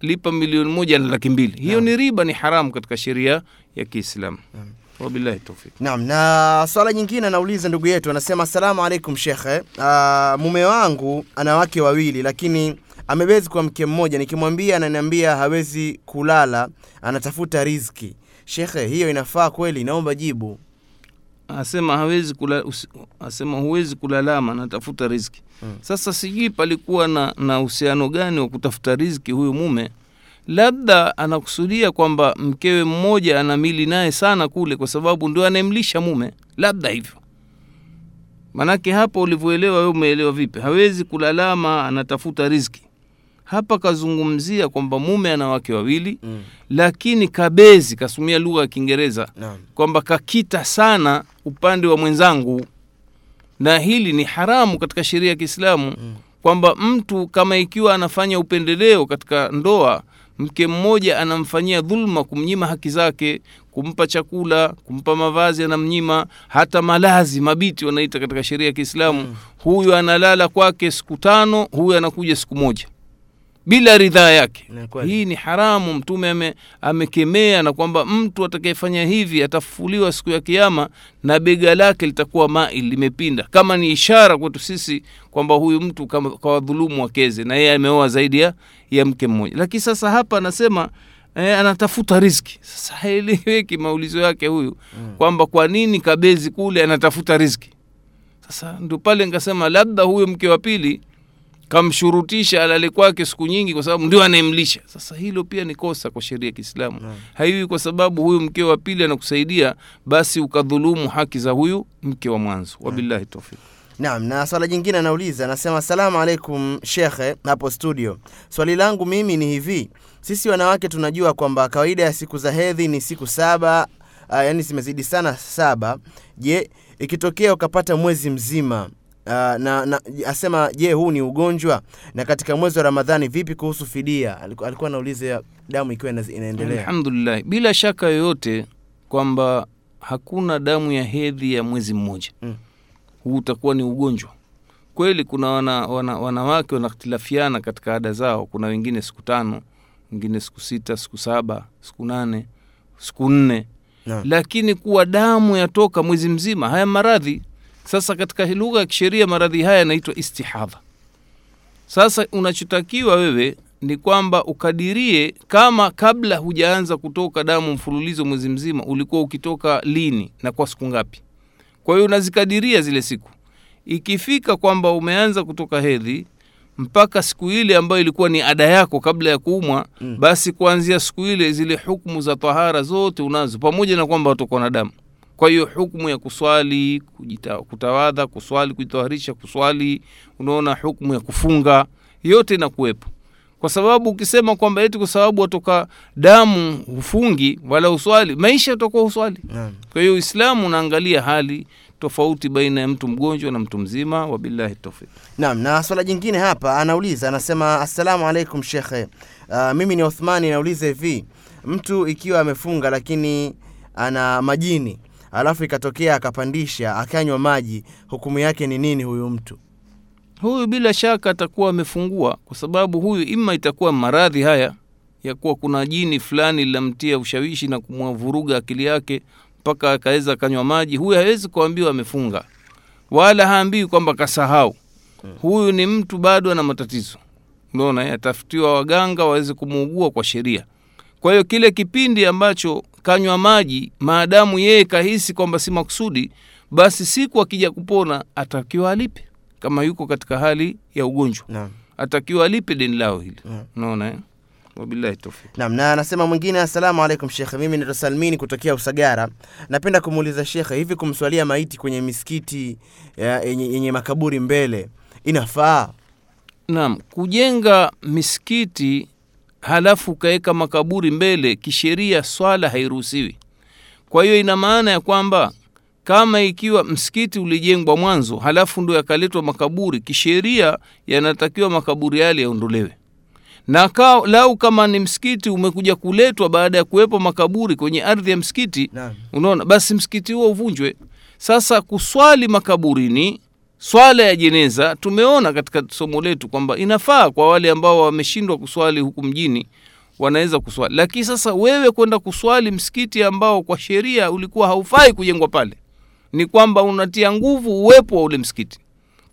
lipa milioni moja na laki mbili hiyo ni riba ni haramu katika sheria ya kiislamu wabillahi Naam, na swala nyingine anauliza ndugu yetu, anasema asalamu alaikum shekhe. Uh, mume wangu ana wake wawili, lakini amebezi kwa mke mmoja. Nikimwambia ananiambia hawezi kulala, anatafuta riziki. Shekhe, hiyo inafaa kweli? Naomba jibu. Asema hawezi kula, usi, asema huwezi kulalama natafuta riziki. Hmm. sasa sijui palikuwa na na uhusiano gani wa kutafuta riziki huyu mume. Labda anakusudia kwamba mkewe mmoja anamili naye sana kule kwa sababu ndio anayemlisha mume. Labda hivyo. Manake hapo ulivyoelewa wewe umeelewa vipi? Hawezi kulalama anatafuta riziki hapa kazungumzia kwamba mume ana wake wawili Mm. lakini kabezi kasumia lugha ya kiingereza Naam. kwamba kakita sana upande wa mwenzangu na hili ni haramu katika sheria ya kiislamu Mm. kwamba mtu kama ikiwa anafanya upendeleo katika ndoa mke mmoja anamfanyia dhulma kumnyima haki zake kumpa chakula kumpa mavazi anamnyima hata malazi mabiti wanaita katika sheria ya kiislamu Mm. huyu analala kwake siku tano huyu anakuja siku moja bila ridhaa yake. Hii ni haramu mtume ame, amekemea na kwamba mtu atakayefanya hivi atafufuliwa siku ya kiama na bega lake litakuwa mail limepinda. Kama ni ishara kwetu sisi kwamba huyu mtu kawadhulumu wakeze na yeye ameoa zaidi ya, ya mke mmoja. Lakini sasa hapa anasema e, anatafuta riski sasa haeleweki maulizo yake huyu Mm. kwamba kwa nini kabezi kule anatafuta riski sasa ndio pale nkasema labda huyo mke wa pili kamshurutisha alale kwake siku nyingi kwa sababu ndio anayemlisha sasa hilo pia ni kosa kwa sheria ya kiislamu yeah. haiwi kwa sababu huyu mke wa pili anakusaidia basi ukadhulumu haki za huyu mke wa mwanzo wabillahi tawfik Naam, na swala jingine anauliza, anasema asalamu alaikum shekhe hapo studio. Swali langu mimi ni hivi, sisi wanawake tunajua kwamba kawaida ya siku za hedhi ni siku saba, uh, yani zimezidi sana saba. Je, ikitokea ukapata mwezi mzima uh, na, na asema je, huu ni ugonjwa? Na katika mwezi wa Ramadhani vipi kuhusu fidia? Aliku- Alikuwa anauliza damu ikiwa ina- inaendelea. alhamdulillah bila shaka yoyote kwamba hakuna damu ya hedhi ya mwezi mmoja Mm. huu utakuwa ni ugonjwa kweli kuna wana, wana, wanawake wanakhtilafiana katika ada zao kuna wengine siku tano wengine siku sita siku saba siku nane siku nne lakini kuwa damu yatoka mwezi mzima haya maradhi sasa katika lugha ya kisheria maradhi haya yanaitwa istihadha. Sasa unachotakiwa wewe ni kwamba ukadirie kama kabla hujaanza kutoka damu mfululizo mwezi mzima ulikuwa ukitoka lini na kwa siku ngapi. Kwa hiyo unazikadiria zile siku. Ikifika kwamba umeanza kutoka hedhi mpaka siku ile ambayo ilikuwa ni ada yako kabla ya kuumwa Mm. basi kuanzia siku ile zile hukmu za tahara zote unazo pamoja na kwamba watokwa na damu kwa hiyo hukmu ya kuswali kujita, kutawadha kuswali kujitawarisha kuswali unaona hukmu ya kufunga yote inakuwepo kwa sababu ukisema kwamba eti kwa sababu watoka damu hufungi wala uswali maisha utakuwa uswali Naam. kwa hiyo uislamu unaangalia hali tofauti baina ya mtu mgonjwa na mtu mzima wabillahi tawfik Naam, na swala jingine hapa anauliza, anasema assalamu alaikum shekhe. Uh, mimi ni Othmani, nauliza hivi, mtu ikiwa amefunga lakini ana majini alafu ikatokea akapandisha akanywa maji, hukumu yake ni nini huyu mtu? huyu bila shaka atakuwa amefungua kwa sababu huyu ima itakuwa maradhi haya ya kuwa kuna jini fulani linamtia ushawishi na kumwavuruga akili yake mpaka akaweza akanywa maji. Huyu hawezi kuambiwa amefunga wala haambiwi kwamba kasahau. Huyu ni mtu bado ana matatizo. Unaona atafutiwa waganga waweze kumuugua kwa sheria. Kwa hiyo kile kipindi ambacho kanywa maji maadamu yeye kahisi kwamba si makusudi basi siku akija kupona atakiwa alipe kama yuko katika hali ya ugonjwa Naam. atakiwa alipe deni lao hili unaona eh? wabillahi Naam, na anasema mwingine, assalamu alaikum shekhe, mimi naitwa Salmini kutokea Usagara. Napenda kumuuliza shekhe, hivi kumswalia maiti kwenye misikiti yenye makaburi mbele inafaa? naam kujenga misikiti halafu ukaweka makaburi mbele kisheria swala hairuhusiwi. Kwa hiyo ina maana ya kwamba kama ikiwa msikiti ulijengwa mwanzo halafu ndo yakaletwa makaburi kisheria yanatakiwa makaburi yale yaondolewe. Na ka, lau kama ni msikiti umekuja kuletwa baada ya kuwepo makaburi kwenye ardhi ya msikiti unaona basi msikiti huo uvunjwe. Sasa kuswali makaburini swala ya jeneza tumeona katika somo letu kwamba inafaa kwa wale ambao wameshindwa kuswali huku mjini wanaweza kuswali. Lakini sasa wewe kwenda kuswali msikiti ambao kwa sheria ulikuwa haufai kujengwa pale ni kwamba unatia nguvu uwepo wa ule msikiti.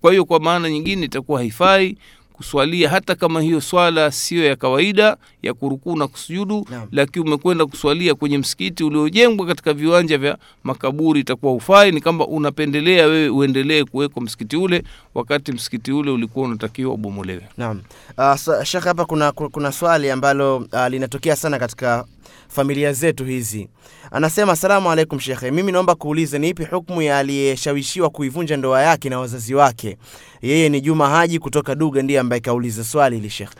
Kwa hiyo kwa maana nyingine itakuwa haifai kuswalia. Hata kama hiyo swala siyo ya kawaida ya kurukuu na kusujudu lakini umekwenda kuswalia kwenye msikiti uliojengwa katika viwanja vya makaburi itakuwa hufai ni kwamba unapendelea wewe uendelee kuwekwa msikiti ule wakati msikiti ule ulikuwa unatakiwa ubomolewe. Naam. Uh, so, Sheikh hapa kuna, kuna swali ambalo uh, linatokea sana katika familia zetu hizi. Anasema asalamu alaikum shekhe, mimi naomba kuuliza ni ipi hukumu ya aliyeshawishiwa kuivunja ndoa yake na wazazi wake? Yeye ni Juma Haji kutoka Duga, ndiye ambaye kauliza swali hili shekhe.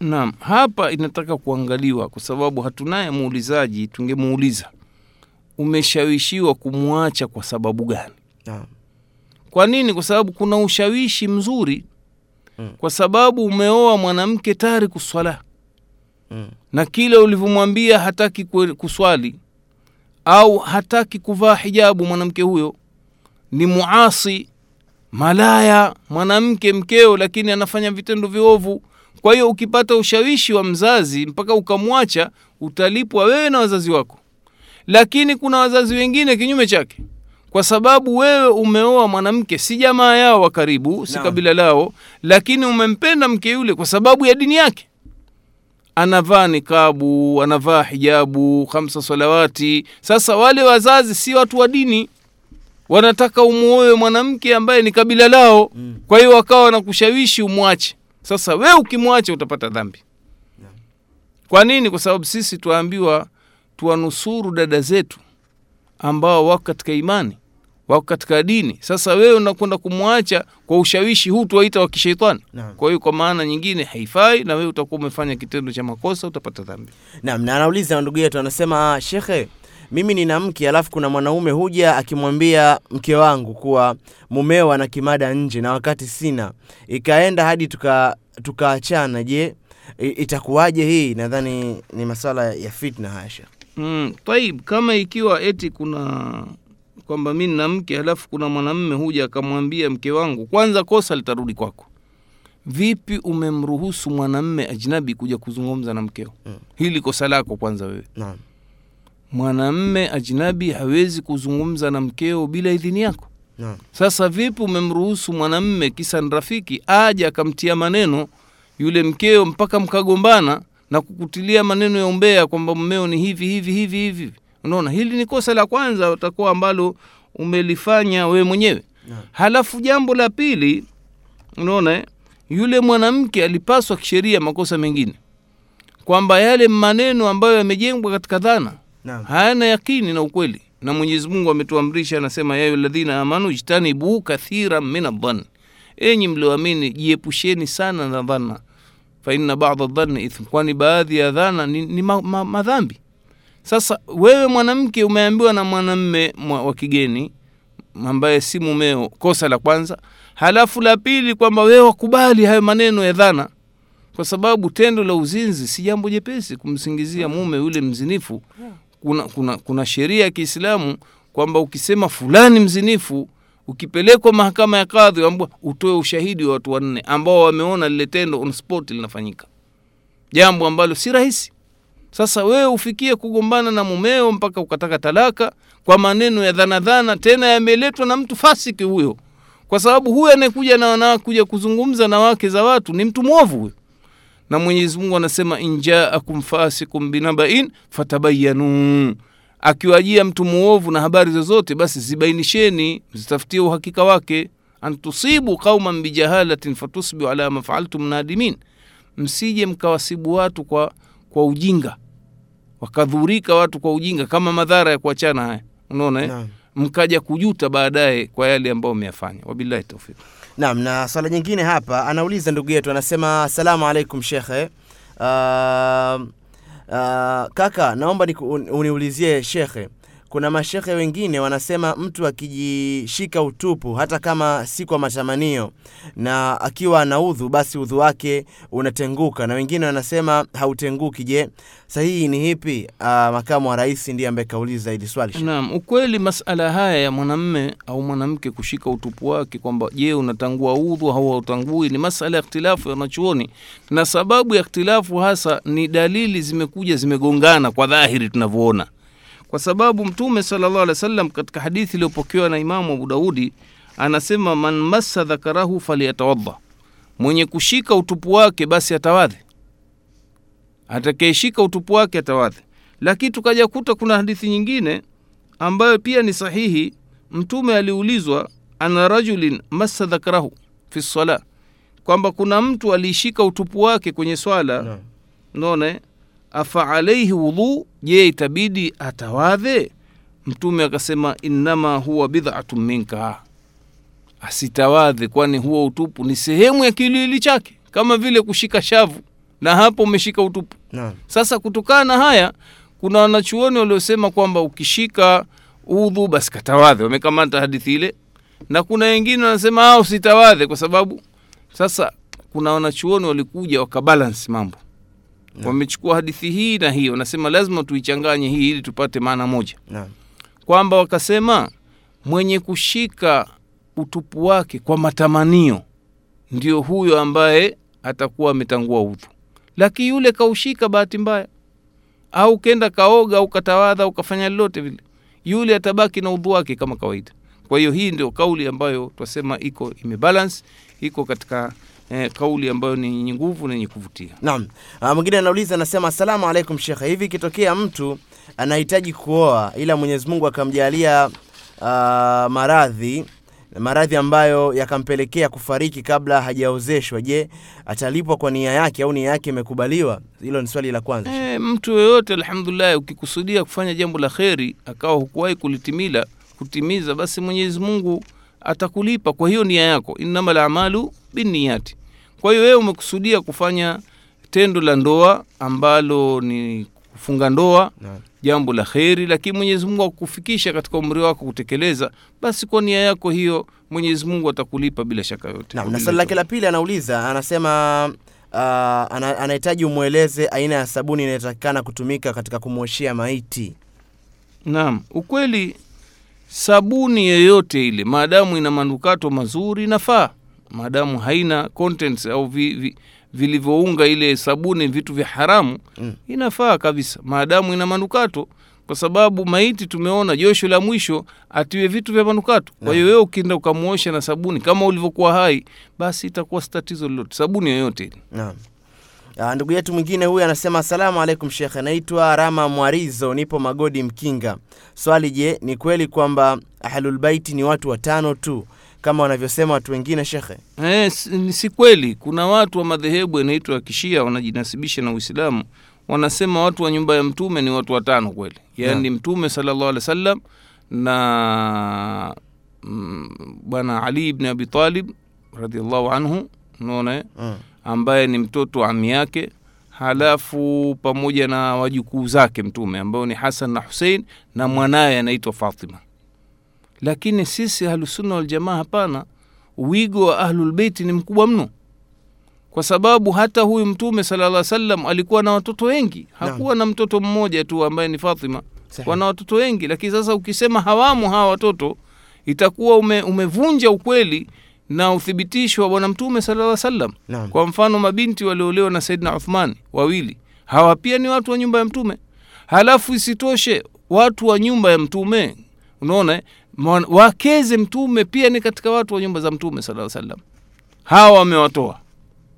naam hapa inataka kuangaliwa kwa sababu hatunaye muulizaji tungemuuliza umeshawishiwa kumwacha kwa sababu gani Naam. kwa nini kwa sababu kuna ushawishi mzuri Mm. kwa sababu umeoa mwanamke tayari kuswala Mm. na kile ulivyomwambia hataki kuswali au hataki kuvaa hijabu mwanamke huyo ni muasi malaya mwanamke mkeo lakini anafanya vitendo viovu. Kwa hiyo ukipata ushawishi wa mzazi mpaka ukamwacha utalipwa wewe na wazazi wako. Lakini kuna wazazi wengine kinyume chake. Kwa sababu wewe umeoa mwanamke si jamaa yao wa karibu si kabila lao lakini umempenda mke yule kwa sababu ya dini yake anavaa nikabu anavaa hijabu khamsa salawati. Sasa wale wazazi si watu wa dini. Wanataka umuoe mwanamke ambaye ni kabila lao. Mm. kwa hiyo wakawa wanakushawishi umwache. Sasa we ukimwacha utapata dhambi. Kwa nini? Kwa sababu sisi tuambiwa tuwanusuru dada zetu ambao wako katika imani wako katika dini sasa wewe unakwenda kumwacha kwa ushawishi huu tuwaita wa kisheitani kwa hiyo kwa maana nyingine haifai na wewe utakuwa umefanya kitendo cha makosa utapata dhambi Naam, na anauliza ndugu yetu anasema, "Ah, shekhe, mimi nina mke alafu kuna mwanaume huja akimwambia mke wangu kuwa mumeo ana kimada nje na wakati sina, ikaenda hadi tuka tukaachana. Je, itakuwaje hii? Nadhani ni maswala ya fitna haya shekhe. mm, taib kama ikiwa eti kuna kwamba mi nina mke halafu kuna mwanamme huja akamwambia mke wangu kwanza kosa litarudi kwako vipi umemruhusu mwanamme ajnabi kuja kuzungumza na mkeo Mm. hili kosa lako kwanza wewe Naam. mwanamme ajnabi hawezi kuzungumza na mkeo bila idhini yako Naam. sasa vipi umemruhusu mwanamme kisa ni rafiki aja akamtia maneno yule mkeo mpaka mkagombana na kukutilia maneno ya umbea kwamba mmeo ni hivi hivi hivi hivi unaona hili ni kosa la kwanza utakuwa ambalo umelifanya wewe mwenyewe. Yeah. halafu jambo la pili unaona yule mwanamke alipaswa kisheria makosa mengine. Kwamba yale maneno ambayo yamejengwa katika dhana yeah. hayana yakini na ukweli. Na mwenyezi mungu ametuamrisha anasema yayo ladhina amanu jtanibu kathira min adhan enyi mlioamini jiepusheni sana na dhana. Faina bada dhani ithm kwani baadhi ya dhana ni, ni ma, ma, madhambi sasa wewe mwanamke umeambiwa na mwanamme wa kigeni ambaye si mumeo kosa la kwanza. Halafu la pili kwamba wewe wakubali hayo maneno ya dhana. Kwa sababu tendo la uzinzi si jambo jepesi kumsingizia mume yule mzinifu. Kuna, kuna, kuna sheria ya kiislamu kwamba ukisema fulani mzinifu ukipelekwa mahakama ya kadhi ambwa utoe ushahidi wa watu wanne ambao wameona lile tendo on spot linafanyika. Jambo ambalo si rahisi sasa wewe ufikie kugombana na mumeo mpaka ukataka talaka kwa maneno ya dhanadhana tena yameletwa na mtu fasiki huyo. Kwa sababu huyo anayekuja na wanawake kuja kuzungumza na wake za watu ni mtu mwovu huyo. Na mwenyezi mungu anasema injaakum fasikum binabain fatabayanu akiwajia mtu muovu na habari zozote basi zibainisheni zitafutie uhakika wake. Antusibu qauman bijahalatin fatusbihu ala ma faaltum nadimin. Msije mkawasibu watu kwa, kwa ujinga. Wakadhurika watu kwa ujinga kama madhara ya kuachana haya. Unaona eh? Mkaja kujuta baadaye kwa yale ambayo umeyafanya wabillahi taufik Naam, na swala nyingine hapa anauliza ndugu yetu anasema asalamu alaikum shekhe. Uh, uh, kaka naomba uniulizie shekhe kuna mashehe wengine wanasema mtu akijishika utupu hata kama si kwa matamanio na akiwa ana udhu basi udhu wake unatenguka. Na wengine wanasema hautenguki. Je sahihi ni hipi? Aa, makamu wa rais ndiye ambaye kauliza hili swali. Naam, ukweli masala haya ya mwanamme au mwanamke kushika utupu wake kwamba je, unatangua udhu au hautangui ni masala ya ikhtilafu ya na sababu ya ikhtilafu hasa ni dalili zimekuja zimegongana kwa dhahiri tunavyoona, kwa sababu Mtume sallallahu alaihi wasallam katika hadithi iliyopokewa na Imamu Abu Daudi anasema, man massa dhakarahu faliyatawadha mwenye kushika utupu wake basi atawadhi atakayeshika utupu wake atawadhi. Lakini tukaja kuta kuna hadithi nyingine ambayo pia ni sahihi. Mtume aliulizwa ana rajulin massa dhakarahu fi sala, kwamba kuna mtu aliishika utupu wake kwenye swala no. naona afa alaihi wudhu, je itabidi atawadhe? Mtume akasema innama huwa bidhatun minka, asitawadhe, kwani huo utupu ni sehemu ya kiwiliwili chake, kama vile kushika shavu, na hapo umeshika utupu. na. Sasa kutokana na haya, kuna wanachuoni waliosema kwamba ukishika udhu basi katawadhe, wamekamata hadithi ile, na kuna wengine wanasema ah, usitawadhe kwa sababu. Sasa kuna wanachuoni walikuja wakabalansi mambo, wamechukua hadithi hii na hii, wanasema lazima tuichanganye hii ili tupate maana moja, Naam. kwamba wakasema mwenye kushika utupu wake kwa matamanio ndio huyo ambaye atakuwa ametangua udhu, lakini yule kaushika bahati mbaya, au kenda kaoga au katawadha au kafanya lolote vile, yule atabaki na udhu wake kama kawaida. Kwa hiyo hii ndio kauli ambayo twasema iko imebalance, iko katika eh, kauli ambayo ni yenye nguvu na yenye kuvutia. Naam. Ah, mwingine anauliza anasema, asalamu alaikum shekhe, hivi ikitokea mtu anahitaji kuoa ila Mwenyezi Mungu akamjalia uh, maradhi maradhi ambayo yakampelekea kufariki kabla hajaozeshwa, je, atalipwa kwa nia yake au nia yake imekubaliwa? Hilo ni swali la kwanza. E, mtu yoyote alhamdulillah, ukikusudia kufanya jambo la kheri akawa hukuwahi kulitimila kutimiza, basi Mwenyezi Mungu atakulipa kwa hiyo nia yako, innamal a'malu binniyati. Kwa hiyo wewe umekusudia kufanya tendo la ndoa ambalo ni kufunga ndoa, jambo la kheri, lakini Mwenyezi Mungu akufikisha katika umri wako kutekeleza, basi kwa nia yako hiyo Mwenyezi Mungu atakulipa bila shaka yote. na, na swali lake la pili anauliza anasema uh, anahitaji umweleze aina ya sabuni inayotakikana kutumika katika kumwoshea maiti. Naam, ukweli sabuni yeyote ile maadamu ina manukato mazuri inafaa, maadamu haina contents au vi, vi, vilivyounga ile sabuni vitu vya haramu Mm. inafaa kabisa, maadamu ina manukato, kwa sababu maiti tumeona josho la mwisho atiwe vitu vya manukato. Kwa hiyo wewe ukienda ukamwosha na sabuni kama ulivyokuwa hai, basi itakuwa si tatizo lolote, sabuni yoyote ile. Ah, ndugu yetu mwingine huyu anasema asalamu alaikum shekhe, naitwa Rama Mwarizo, nipo Magodi Mkinga. Swali, je, ni kweli kwamba ahlulbaiti ni watu watano tu kama wanavyosema watu wengine shekhe? Eh, si, si kweli. Kuna watu wa madhehebu yanaitwa ya kishia wanajinasibisha na Uislamu, wanasema watu wa nyumba ya mtume ni watu watano kweli, yaani mtume sallallahu alaihi wasallam na mm, bwana Ali ibn Abi Talib radhiallahu anhu, unaona eh? Mm. ambaye ni mtoto wa ami yake, halafu pamoja na wajukuu zake mtume ambao ni Hasan na Husein na mwanaye anaitwa Fatima. Lakini sisi ahlusunna waljamaa, hapana, wigo wa ahlulbeiti ni mkubwa mno, kwa sababu hata huyu mtume sallallahu salam alikuwa na watoto wengi, hakuwa na mtoto mmoja tu ambaye ni Fatima, Sahihi. wana watoto wengi. Lakini sasa ukisema hawamu hawa watoto, itakuwa ume, umevunja ukweli na uthibitisho wa bwana mtume sallallahu salam Kwa mfano mabinti walioolewa na saidna Uthman wawili, hawa pia ni watu wa nyumba ya Mtume. Halafu isitoshe watu wa nyumba ya Mtume, unaona eh, wakeze Mtume pia ni katika watu wa nyumba za Mtume sala salam hawa wamewatoa,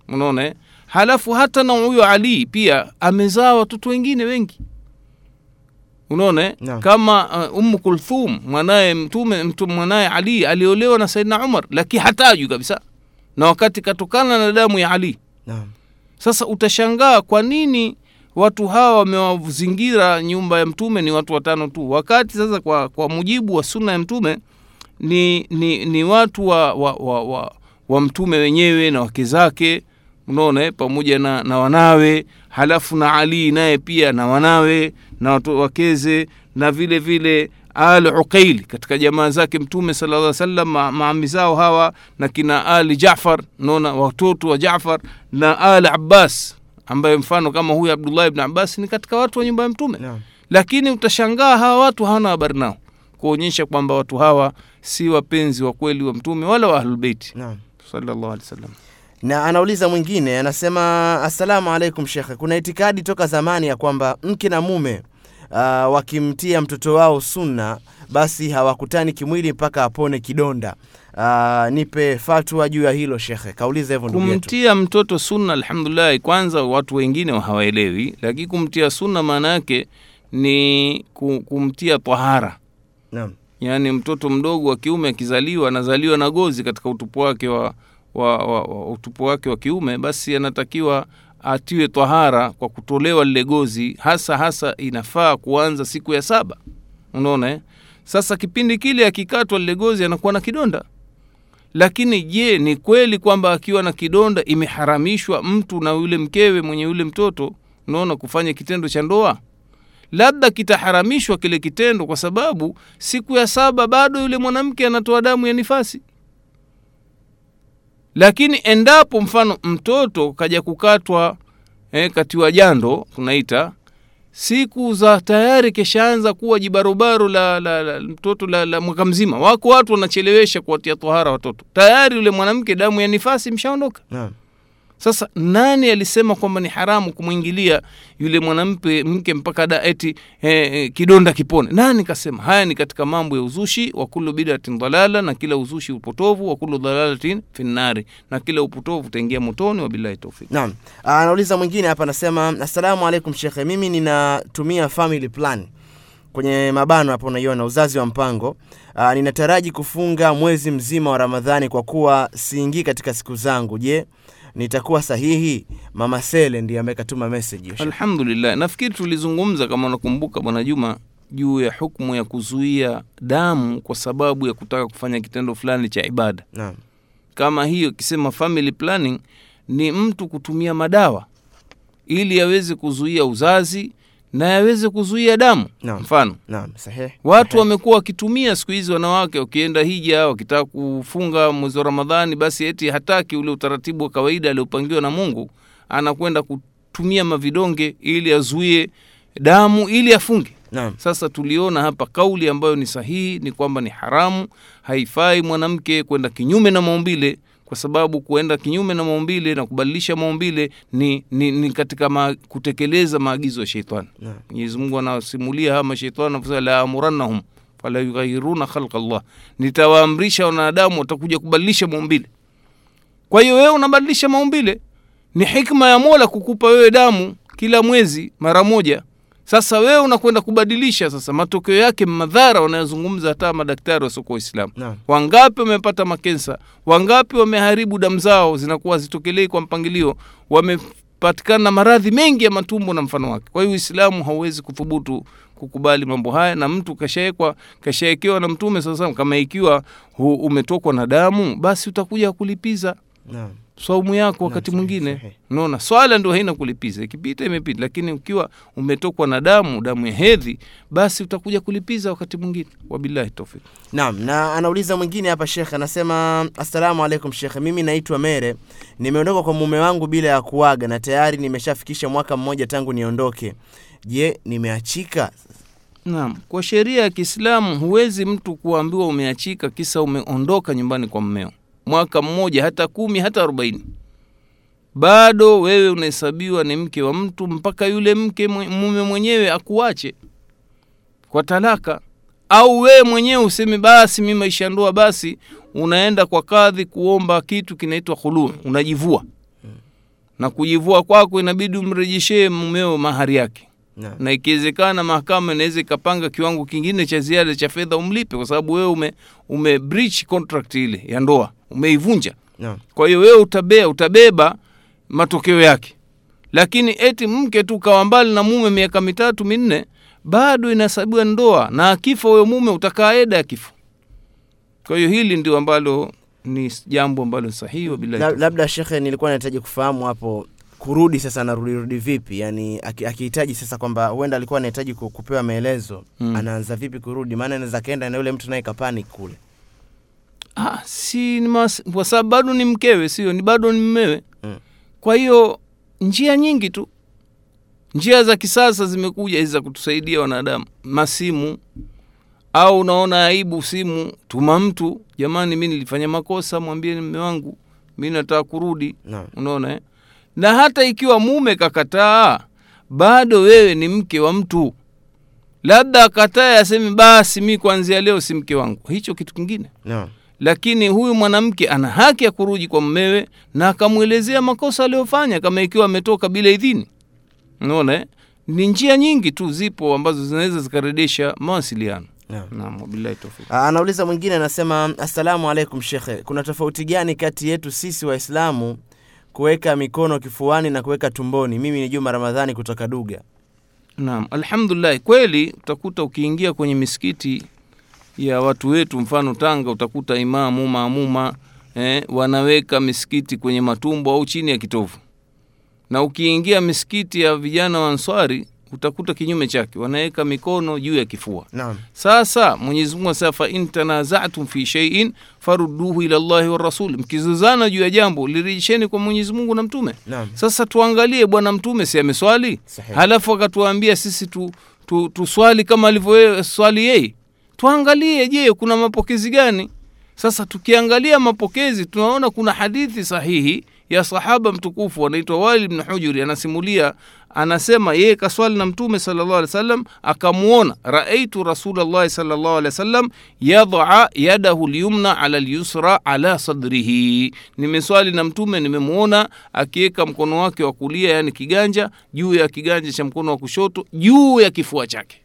unaona eh. Halafu hata na huyo Ali pia amezaa watoto wengine wengi, unaona no. Kama uh, umu Kulthum mwanaye Mtume, mtu mwanaye Ali aliolewa na saidna Umar, lakini hatajwi kabisa na wakati katokana na damu ya Ali. no. Sasa utashangaa kwa nini watu hawa wamewazingira nyumba ya mtume ni watu watano tu, wakati sasa kwa, kwa mujibu wa sunna ya mtume ni, ni, ni watu wa, wa, wa, wa, wa mtume wenyewe na wake zake, unaona eh, pamoja na, na wanawe, halafu na Ali naye pia na wanawe na watu wakeze na vile vile al uqaili katika jamaa zake mtume sala llah sallam ma, maami zao hawa na kina ali jafar naona watoto wa jafar na al abbas ambaye mfano kama huyu abdullah ibn abbas ni katika watu wa nyumba ya mtume. Naam. lakini utashangaa hawa watu hawana habari nao. Kuonyesha kwamba watu hawa si wapenzi wa kweli wa mtume wala wa ahlulbeiti Naam. sallallahu alaihi wasallam na anauliza mwingine anasema assalamu alaikum shekhe. Kuna itikadi toka zamani ya kwamba mke na mume uh, wakimtia mtoto wao sunna basi hawakutani kimwili mpaka apone kidonda uh, nipe fatwa juu ya hilo shekhe. Kauliza hivyo ndugu yetu. Kumtia mtoto sunna alhamdulillah, kwanza watu wengine hawaelewi lakini kumtia sunna maana yake ni kumtia tahara. Naam. Yaani mtoto mdogo wa kiume akizaliwa anazaliwa na gozi katika utupu wake wa, wa, wa, wa utupu wake wa kiume basi anatakiwa atiwe tahara kwa kutolewa lile gozi hasa hasa inafaa kuanza siku ya saba. Unaona eh? sasa kipindi kile akikatwa lile gozi anakuwa na kidonda lakini je ni kweli kwamba akiwa na kidonda imeharamishwa mtu na yule mkewe mwenye yule mtoto? Unaona kufanya kitendo cha ndoa? Labda kitaharamishwa kile kitendo kwa sababu siku ya saba bado yule mwanamke anatoa damu ya nifasi. Lakini endapo mfano mtoto kaja kukatwa eh, katiwa jando tunaita siku za tayari keshaanza kuwa jibarobaro la, la, la mtoto la, la mwaka mzima. Wako watu wanachelewesha kuwatia tohara watoto. Tayari yule mwanamke damu ya nifasi mshaondoka naam sasa nani alisema kwamba ni haramu kumwingilia yule mwanamke mke mpaka da eti eh, eh, kidonda kipone? Nani kasema? Haya ni katika mambo ya uzushi wa kullu bidatin dalala na kila uzushi upotovu wa kullu dalalatin finnari na kila upotovu utaingia motoni wabillahi taufik naam. Ah, anauliza mwingine hapa anasema assalamu alaikum shekhe. Mimi ninatumia family plan. Kwenye mabano hapo unaiona uzazi wa mpango. Aa, ninataraji kufunga mwezi mzima wa ramadhani kwa kuwa siingii katika siku zangu. Je nitakuwa sahihi? Mama sele ndiye ambaye katuma message alhamdulillah. Nafikiri tulizungumza kama unakumbuka bwana juma juu ya hukmu ya kuzuia damu kwa sababu ya kutaka kufanya kitendo fulani cha ibada. Naam. Kama hiyo kisema family planning ni mtu kutumia madawa ili aweze kuzuia uzazi na yaweze kuzuia damu Naam. mfano. Naam sahihi. Watu wamekuwa wakitumia siku hizi wanawake wakienda hija wakitaka kufunga mwezi wa ramadhani basi eti hataki ule utaratibu wa kawaida aliopangiwa na mungu anakwenda kutumia mavidonge ili azuie damu ili afunge. Naam. Sasa tuliona hapa kauli ambayo ni sahihi ni kwamba ni haramu haifai mwanamke kwenda kinyume na maumbile kwa sababu kuenda kinyume na maumbile na kubadilisha maumbile ni, ni, ni katika ma, kutekeleza maagizo ya sheitani. Mwenyezimungu mwenyezi mungu anasimulia haya masheitani laamurannahum la amurannahum fala yughayiruna khalqa llah nitawaamrisha wanadamu watakuja kubadilisha maumbile. Kwa hiyo wewe unabadilisha maumbile. Ni hikma ya mola kukupa wewe damu kila mwezi mara moja sasa wewe unakwenda kubadilisha sasa matokeo yake madhara wanayozungumza hata madaktari wasoko waislamu wangapi wamepata makensa? Wangapi wameharibu damu zao zinakuwa zitokelei kwa mpangilio? Wamepatikana na maradhi mengi ya matumbo na mfano wake. Kwa hiyo uislamu hauwezi kuthubutu kukubali mambo haya na mtu kashaekwa kashaekewa na mtume sasa kama ikiwa hu- umetokwa na damu basi utakuja kulipiza. Naam saumu yako wakati mwingine. unaona swala ndio haina kulipiza. Ikipita imepita. Lakini ukiwa umetokwa na damu damu ya hedhi basi utakuja kulipiza wakati mwingine. Wabillahi taufik Naam, na anauliza mwingine hapa shekhe, anasema assalamu alaikum shekhe, mimi naitwa Mere, nimeondoka kwa mume wangu bila ya kuaga na tayari nimeshafikisha mwaka mmoja tangu niondoke. Je, nimeachika? naam kwa sheria ya kiislamu huwezi mtu kuambiwa umeachika kisa umeondoka nyumbani kwa mmeo mwaka mmoja hata kumi hata arobaini. Bado wewe unahesabiwa ni mke wa mtu mpaka yule mke mume mwenyewe akuache kwa talaka. Au wewe mwenyewe useme basi mi maisha ndoa basi unaenda kwa kadhi kuomba kitu kinaitwa khulu unajivua. Na kujivua kwako inabidi umrejeshee mumeo mahari yake. Na, na ikiwezekana mahakama inaweza ikapanga kiwango kingine cha ziada cha fedha umlipe kwa sababu wewe ume, ume breach contract ile ya ndoa umeivunja. No. kwa hiyo wewe utabea utabeba matokeo yake. Lakini eti mke tu kawa mbali na mume miaka mitatu minne bado inahesabiwa ndoa. Na akifa huyo mume utakaa eda ya kifo. Kwa hiyo hili ndio ambalo ni jambo ambalo sahihi bila labda shekhe, nilikuwa nahitaji kufahamu hapo kurudi sasa anarudirudi vipi? Yani akihitaji sasa kwamba huenda alikuwa anahitaji kupewa maelezo Mm. anaanza vipi kurudi? Maana anaweza kaenda na yule mtu naye kapani kule ah, si mas- kwa sababu bado ni mkewe sio? Ni bado ni mmewe. Mm. kwa hiyo njia nyingi tu. Njia za kisasa zimekuja hizi za kutusaidia wanadamu. Masimu. Au unaona aibu simu tuma mtu. Jamani mi nilifanya makosa mwambie mme wangu. Mi nataka kurudi. No. unaona eh? na hata ikiwa mume kakataa bado wewe ni mke wa mtu. Labda akatae aseme basi mi kuanzia leo si mke wangu. Hicho kitu kingine. Naam lakini huyu mwanamke ana haki ya kurudi kwa mmewe na akamwelezea makosa aliyofanya kama ikiwa ametoka bila idhini. Unaona eh? ni njia nyingi tu zipo ambazo zinaweza zikaredesha mawasiliano. Anauliza mwingine anasema assalamu alaikum shekhe. Kuna tofauti gani kati yetu sisi waislamu kuweka mikono kifuani na kuweka tumboni? Mimi ni juma ramadhani kutoka duga. Naam, alhamdulillah. Kweli utakuta ukiingia kwenye misikiti ya watu wetu, mfano Tanga, utakuta imamu maamuma eh, wanaweka misikiti kwenye matumbo au chini ya kitovu, na ukiingia misikiti ya vijana wa Answari utakuta kinyume chake, wanaweka mikono juu ya kifua. naam. Sasa Mwenyezi Mungu anasema fa in tanazatum fi sheiin farudduhu ila llahi warasuli mkizuzana juu ya jambo lirejesheni kwa Mwenyezi Mungu na mtume. naam. Sasa tuangalie bwana mtume si ameswali? Halafu akatuambia sisi tu, tu, tuswali kama alivyoswali yeye tuangalie je kuna mapokezi gani? Sasa tukiangalia mapokezi tunaona kuna hadithi sahihi ya sahaba mtukufu anaitwa wali bnu hujuri anasimulia anasema yeye kaswali na mtume salllah alih wasallam akamwona raaitu rasulllahi salllah alih wasallam yadaa yadahu lyumna ala lyusra ala sadrihi. Nimeswali na mtume nimemwona akiweka mkono wake wa kulia yani kiganja juu ya kiganja cha mkono wa kushoto juu ya kifua chake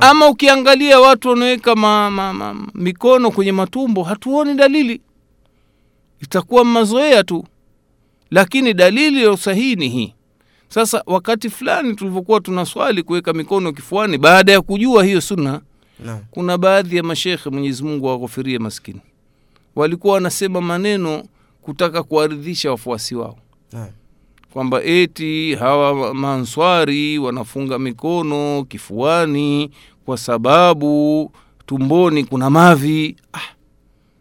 Ama ukiangalia watu wanaweka ma, ma, ma, mikono kwenye matumbo hatuoni dalili. Itakuwa mazoea tu. Lakini dalili ya usahihi ni hii. Sasa wakati fulani tulivyokuwa tunaswali kuweka mikono kifuani baada ya kujua hiyo sunna no. kuna baadhi ya mashekhe mwenyezimungu awaghofirie maskini. Walikuwa wanasema maneno kutaka kuwaridhisha wafuasi wao. Naam kwamba eti hawa manswari wanafunga mikono kifuani kwa sababu tumboni kuna mavi. Ah,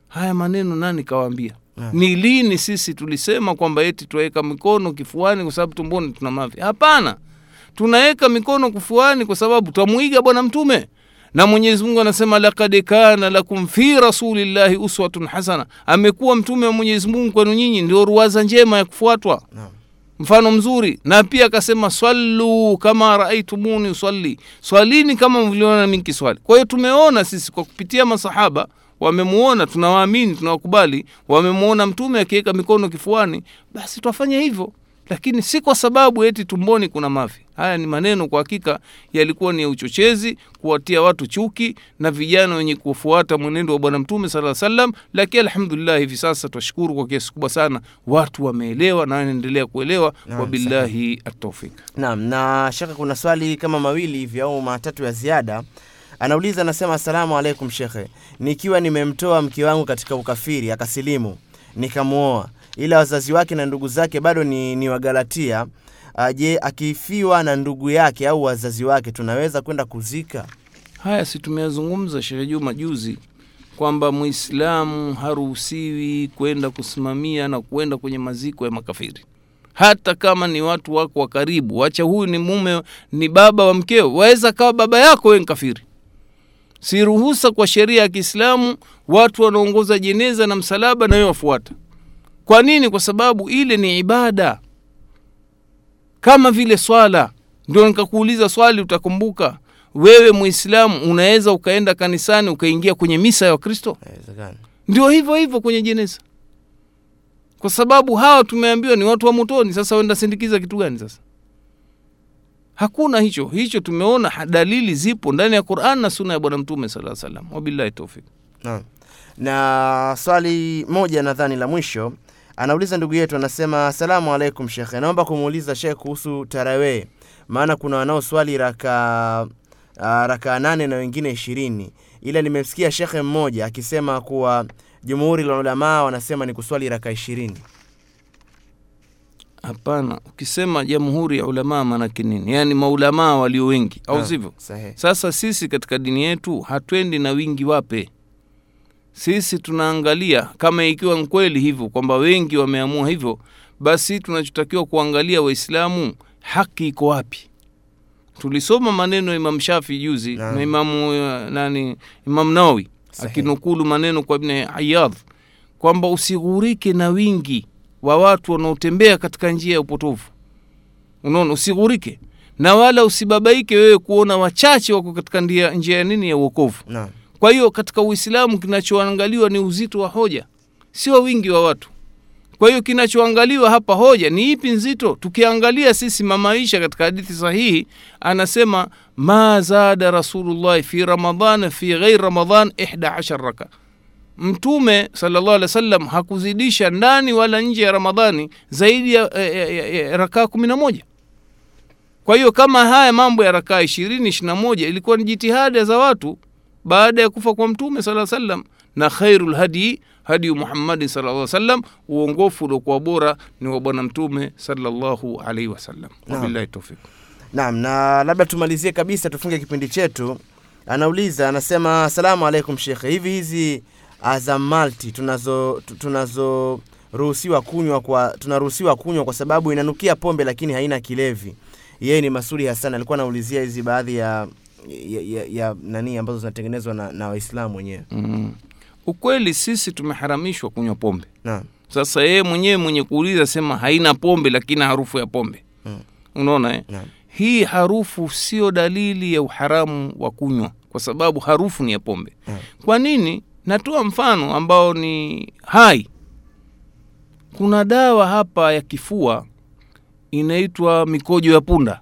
haya maneno nani kawaambia? Yeah. ni lini sisi tulisema kwamba eti tuweka mikono kifuani kwa sababu tumboni tuna mavi? Hapana. Tunaweka mikono kifuani kwa sababu twamwiga bwana mtume. Na mwenyezi mungu anasema lakad kana lakum fi rasulillahi uswatun hasana. Amekuwa mtume wa mwenyezi mungu kwenu nyinyi ndio ruwaza njema ya kufuatwa. Naam mfano mzuri. Na pia akasema swallu kama raaitumuni usalli. Swalini kama mliona mimi kiswali kwa hiyo tumeona sisi kwa kupitia masahaba wamemuona tunawaamini tunawakubali wamemuona mtume akiweka mikono kifuani basi twafanya hivyo lakini si kwa sababu eti tumboni kuna mavi haya ni maneno kwa hakika yalikuwa ni ya uchochezi kuwatia watu chuki na vijana wenye kufuata mwenendo wa bwana mtume sala salam lakini alhamdulillah hivi sasa twashukuru kwa kiasi kubwa sana. Watu wameelewa na wanaendelea kuelewa. Wabillahi ataufik Naam, na shaka kuna swali kama mawili hivi au matatu ya ziada. Anauliza, anasema asalamu alaikum shekhe, nikiwa nimemtoa mke wangu katika ukafiri akasilimu, nikamwoa, ila wazazi wake na ndugu zake bado ni, ni Wagalatia. Ah, Je, akifiwa na ndugu yake au wazazi wake tunaweza kwenda kuzika? haya si tumeyazungumza shehe juma juzi kwamba mwislamu haruhusiwi kwenda kusimamia na kwenda kwenye maziko ya makafiri hata kama ni watu wako wa karibu wacha huyu ni mume ni baba wa mkeo waweza kawa baba yako we mkafiri. si ruhusa kwa sheria ya kiislamu watu wanaongoza jeneza na msalaba na wewe wafuata kwa nini? Kwa sababu ile ni ibada. Kama vile swala ndio nikakuuliza swali utakumbuka. Wewe muislamu unaweza ukaenda kanisani ukaingia kwenye misa ya wakristo? Ndio hivyo hivyo kwenye jeneza. Kwa sababu hawa tumeambiwa ni watu wa motoni sasa wenda sindikiza kitu gani sasa? Hakuna hicho. Hicho tumeona dalili zipo ndani ya quran na suna ya bwana mtume saa salam wabillahi taufik Na, Na swali moja nadhani la mwisho anauliza ndugu yetu, anasema asalamu alaikum shekhe, naomba kumuuliza shekhe kuhusu tarawee, maana kuna wanaoswali raka uh, raka nane na wengine ishirini, ila nimemsikia shekhe mmoja akisema kuwa jumhuri la ulamaa wanasema ni kuswali raka ishirini. hapana ukisema jamhuri ya ulamaa maanake nini? Yaani maulamaa walio wengi au sivyo? sasa sisi katika dini yetu hatwendi na wingi wape sisi tunaangalia kama ikiwa kweli hivyo kwamba wengi wameamua hivyo basi tunachotakiwa kuangalia waislamu haki iko wapi? Tulisoma maneno ya imam shafi juzi Naam. na imamu uh, nani imam nawawi akinukulu maneno kwa ibn ayadh kwamba usighurike na wingi wa watu wanaotembea katika njia ya upotovu. Unaona usighurike na wala usibabaike wewe kuona wachache wako katika njia ya nini? Ya uokovu. Naam. Kwa hiyo katika uislamu kinachoangaliwa ni uzito wa hoja sio wingi wa watu. Kwa hiyo kinachoangaliwa hapa hoja ni ipi nzito? Tukiangalia sisi mamaisha katika hadithi sahihi anasema ma zada rasulullahi fi ramadan fi ghairi ramadan ihda raka. Mtume sallallahu alaihi wasallam hakuzidisha ndani wala nje ya ramadhani zaidi ya, ya, ya, ya rakaa kumi na moja. Kwa hiyo kama haya mambo ya rakaa ishirini ishiri na moja ilikuwa ni jitihada za watu baada ya kufa kwa mtume sala sallam na khairul hadi hadi muhammadin sallallahu sallam uongofu uliokuwa bora ni wa bwana mtume sallallahu alaihi wasallam wabillahi taufiq Naam, na labda tumalizie kabisa, tufunge kipindi chetu. Anauliza, anasema asalamu alaikum shekhe, hivi hizi azamalti tunazo tu- tunazoruhusiwa kunywa kwa tunaruhusiwa kunywa kwa sababu inanukia pombe lakini haina kilevi. Yeye ni Masudi Hassan alikuwa anaulizia hizi baadhi ya ya, ya, ya nani ambazo zinatengenezwa na, na Waislamu wenyewe. mm. ukweli sisi tumeharamishwa kunywa pombe na. sasa yeye mwenyewe mwenye kuuliza sema haina pombe lakini harufu ya pombe Mm. unaona eh? hii harufu sio dalili ya uharamu wa kunywa kwa sababu harufu ni ya pombe na. kwa nini natoa mfano ambao ni hai kuna dawa hapa ya kifua inaitwa mikojo ya punda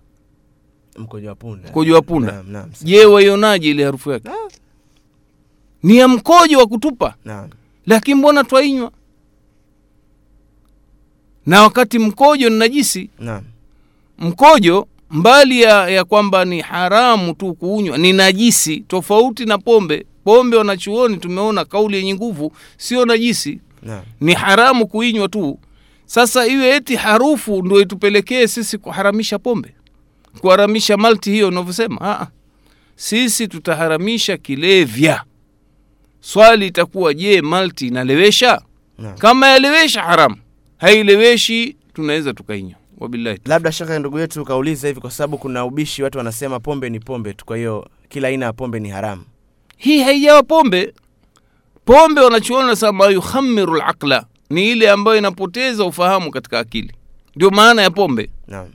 mkojo wa punda. mkojo wa punda? Je waionaje ile harufu yake? Ni ya mkojo wa kutupa. Naam, lakini mbona twainywa? Na wakati mkojo ni najisi. Naam, mkojo mbali ya, ya kwamba ni haramu tu kuunywa ni najisi tofauti na pombe. Pombe wanachuoni tumeona kauli yenye nguvu sio najisi. Naam, ni haramu kuinywa tu. Sasa iwe eti harufu ndo itupelekee sisi kuharamisha pombe kuharamisha malti hiyo unavyosema? Sisi tutaharamisha kilevya. Swali itakuwa je malti inalewesha? Naam. kama yalewesha haramu. Haileweshi tunaweza tukainywa. Wabillahi labda shaka ndugu yetu kauliza hivi kwa sababu kuna ubishi watu wanasema pombe ni pombe tu kwa hiyo kila aina ya pombe ni haramu. Hii haijawa pombe. Pombe wanachuona sama yuhamiru laqla ni ile ambayo inapoteza ufahamu katika akili. Ndio maana ya pombe. Naam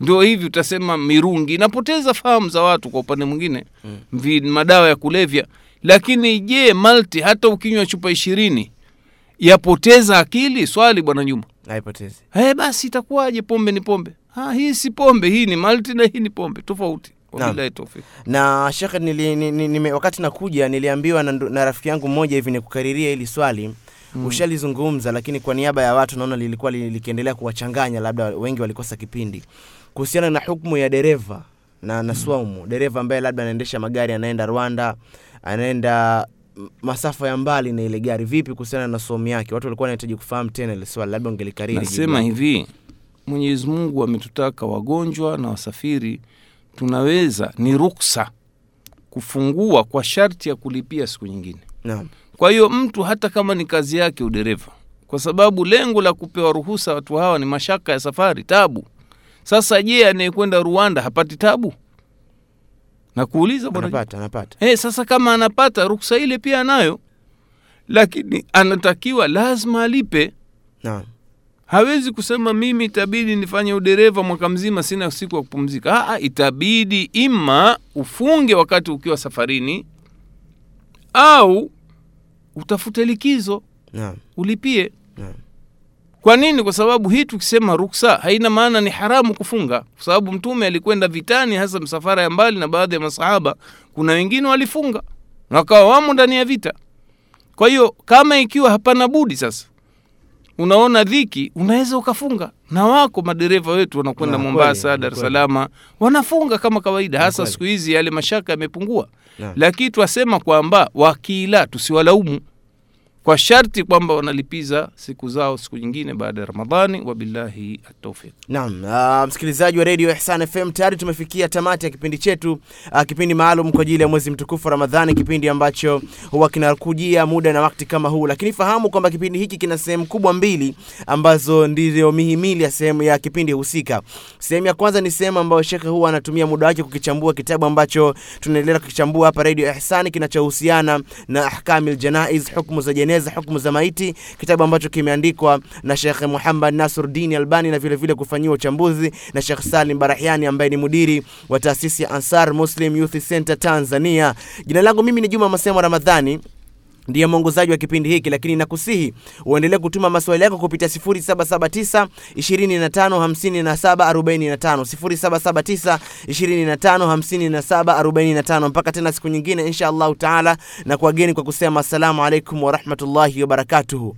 ndio hivi utasema mirungi. Inapoteza fahamu za watu kwa upande mwingine. Mm. madawa ya kulevya. Lakini je malti hata ukinywa chupa ishirini yapoteza akili? Swali bwana nyuma haipotezi. Hey, basi itakuwaje? Pombe ni pombe. Ha, hii si pombe hii ni malti na hii ni pombe. Tofauti. Na, na shekhe nili, ni, ni, wakati nakuja niliambiwa na, na rafiki yangu mmoja hivi nikukariria hili swali. Mm. ushalizungumza lakini kwa niaba ya watu naona lilikuwa likiendelea kuwachanganya labda wengi walikosa kipindi kuhusiana na hukumu ya dereva na, naswaumu, dereva ambaye labda anaendesha magari anaenda rwanda anaenda masafa ya mbali na ile gari. Vipi kuhusiana na somu yake? Watu walikuwa wanahitaji kufahamu tena ile swali labda ungelikariri nasema hivi mwenyezi mungu ametutaka wagonjwa na wasafiri tunaweza ni ruksa kufungua kwa sharti ya kulipia siku nyingine. Naam. Kwa hiyo mtu hata kama ni kazi yake udereva kwa sababu lengo la kupewa ruhusa watu hawa ni mashaka ya safari tabu sasa je anayekwenda rwanda hapati tabu? Nakuuliza bwana anapata anapata. Eh, sasa kama anapata ruksa ile pia anayo. Lakini anatakiwa lazima alipe. Naam. Hawezi kusema mimi itabidi nifanye udereva mwaka mzima sina siku ya kupumzika. Aa, itabidi ima ufunge wakati ukiwa safarini au utafute likizo. Naam. Ulipie. Naam kwa nini? Kwa sababu hii tukisema ruksa haina maana ni haramu kufunga. Kwa sababu mtume alikwenda vitani hasa msafara ya mbali na baadhi ya masahaba kuna wengine walifunga na wakawa wamo ndani ya vita. Kwa hiyo kama ikiwa hapana budi sasa unaona dhiki unaweza ukafunga. Na wako madereva wetu wanakwenda mombasa dar es Salaam, salama wanafunga kama kawaida hasa siku hizi yale mashaka yamepungua. Lakini twasema kwamba wakila tusiwalaumu kwa sharti kwamba wanalipiza siku zao siku nyingine baada ya ramadhani wabillahi ataufiq Naam, uh, msikilizaji wa Radio Ihsan FM tayari tumefikia tamati ya kipindi chetu, uh, kipindi maalum kwa ajili ya mwezi mtukufu Ramadhani, kipindi ambacho huwa kinakujia muda na wakati kama huu, lakini fahamu kwamba kipindi hiki kina sehemu kubwa mbili ambazo ndizo mihimili ya sehemu ya kipindi husika. Sehemu ya kwanza ni sehemu ambayo shekhe huwa anatumia muda wake kukichambua kitabu ambacho tunaendelea kukichambua hapa Radio Ihsan kinachohusiana na ahkamil janaiz, hukumu za jeneza, hukumu za maiti, kitabu ambacho kimeandikwa na Sheikh Muhammad Nasruddin Albani na vile vile kufanyiwa uchambuzi na Sheikh Salim Barahiani ambaye ni mudiri wa taasisi ya Ansar Muslim Youth Center Tanzania. Jina langu mimi ni Juma Masemo Ramadhani ndiye mwongozaji wa kipindi hiki, lakini nakusihi uendelee kutuma maswali yako kupitia 0779 25 57 45 0779 25 57 45 mpaka tena siku nyingine insha Allahu taala, na kuwageni kwa kusema assalamu alaikum warahmatullahi wabarakatuhu.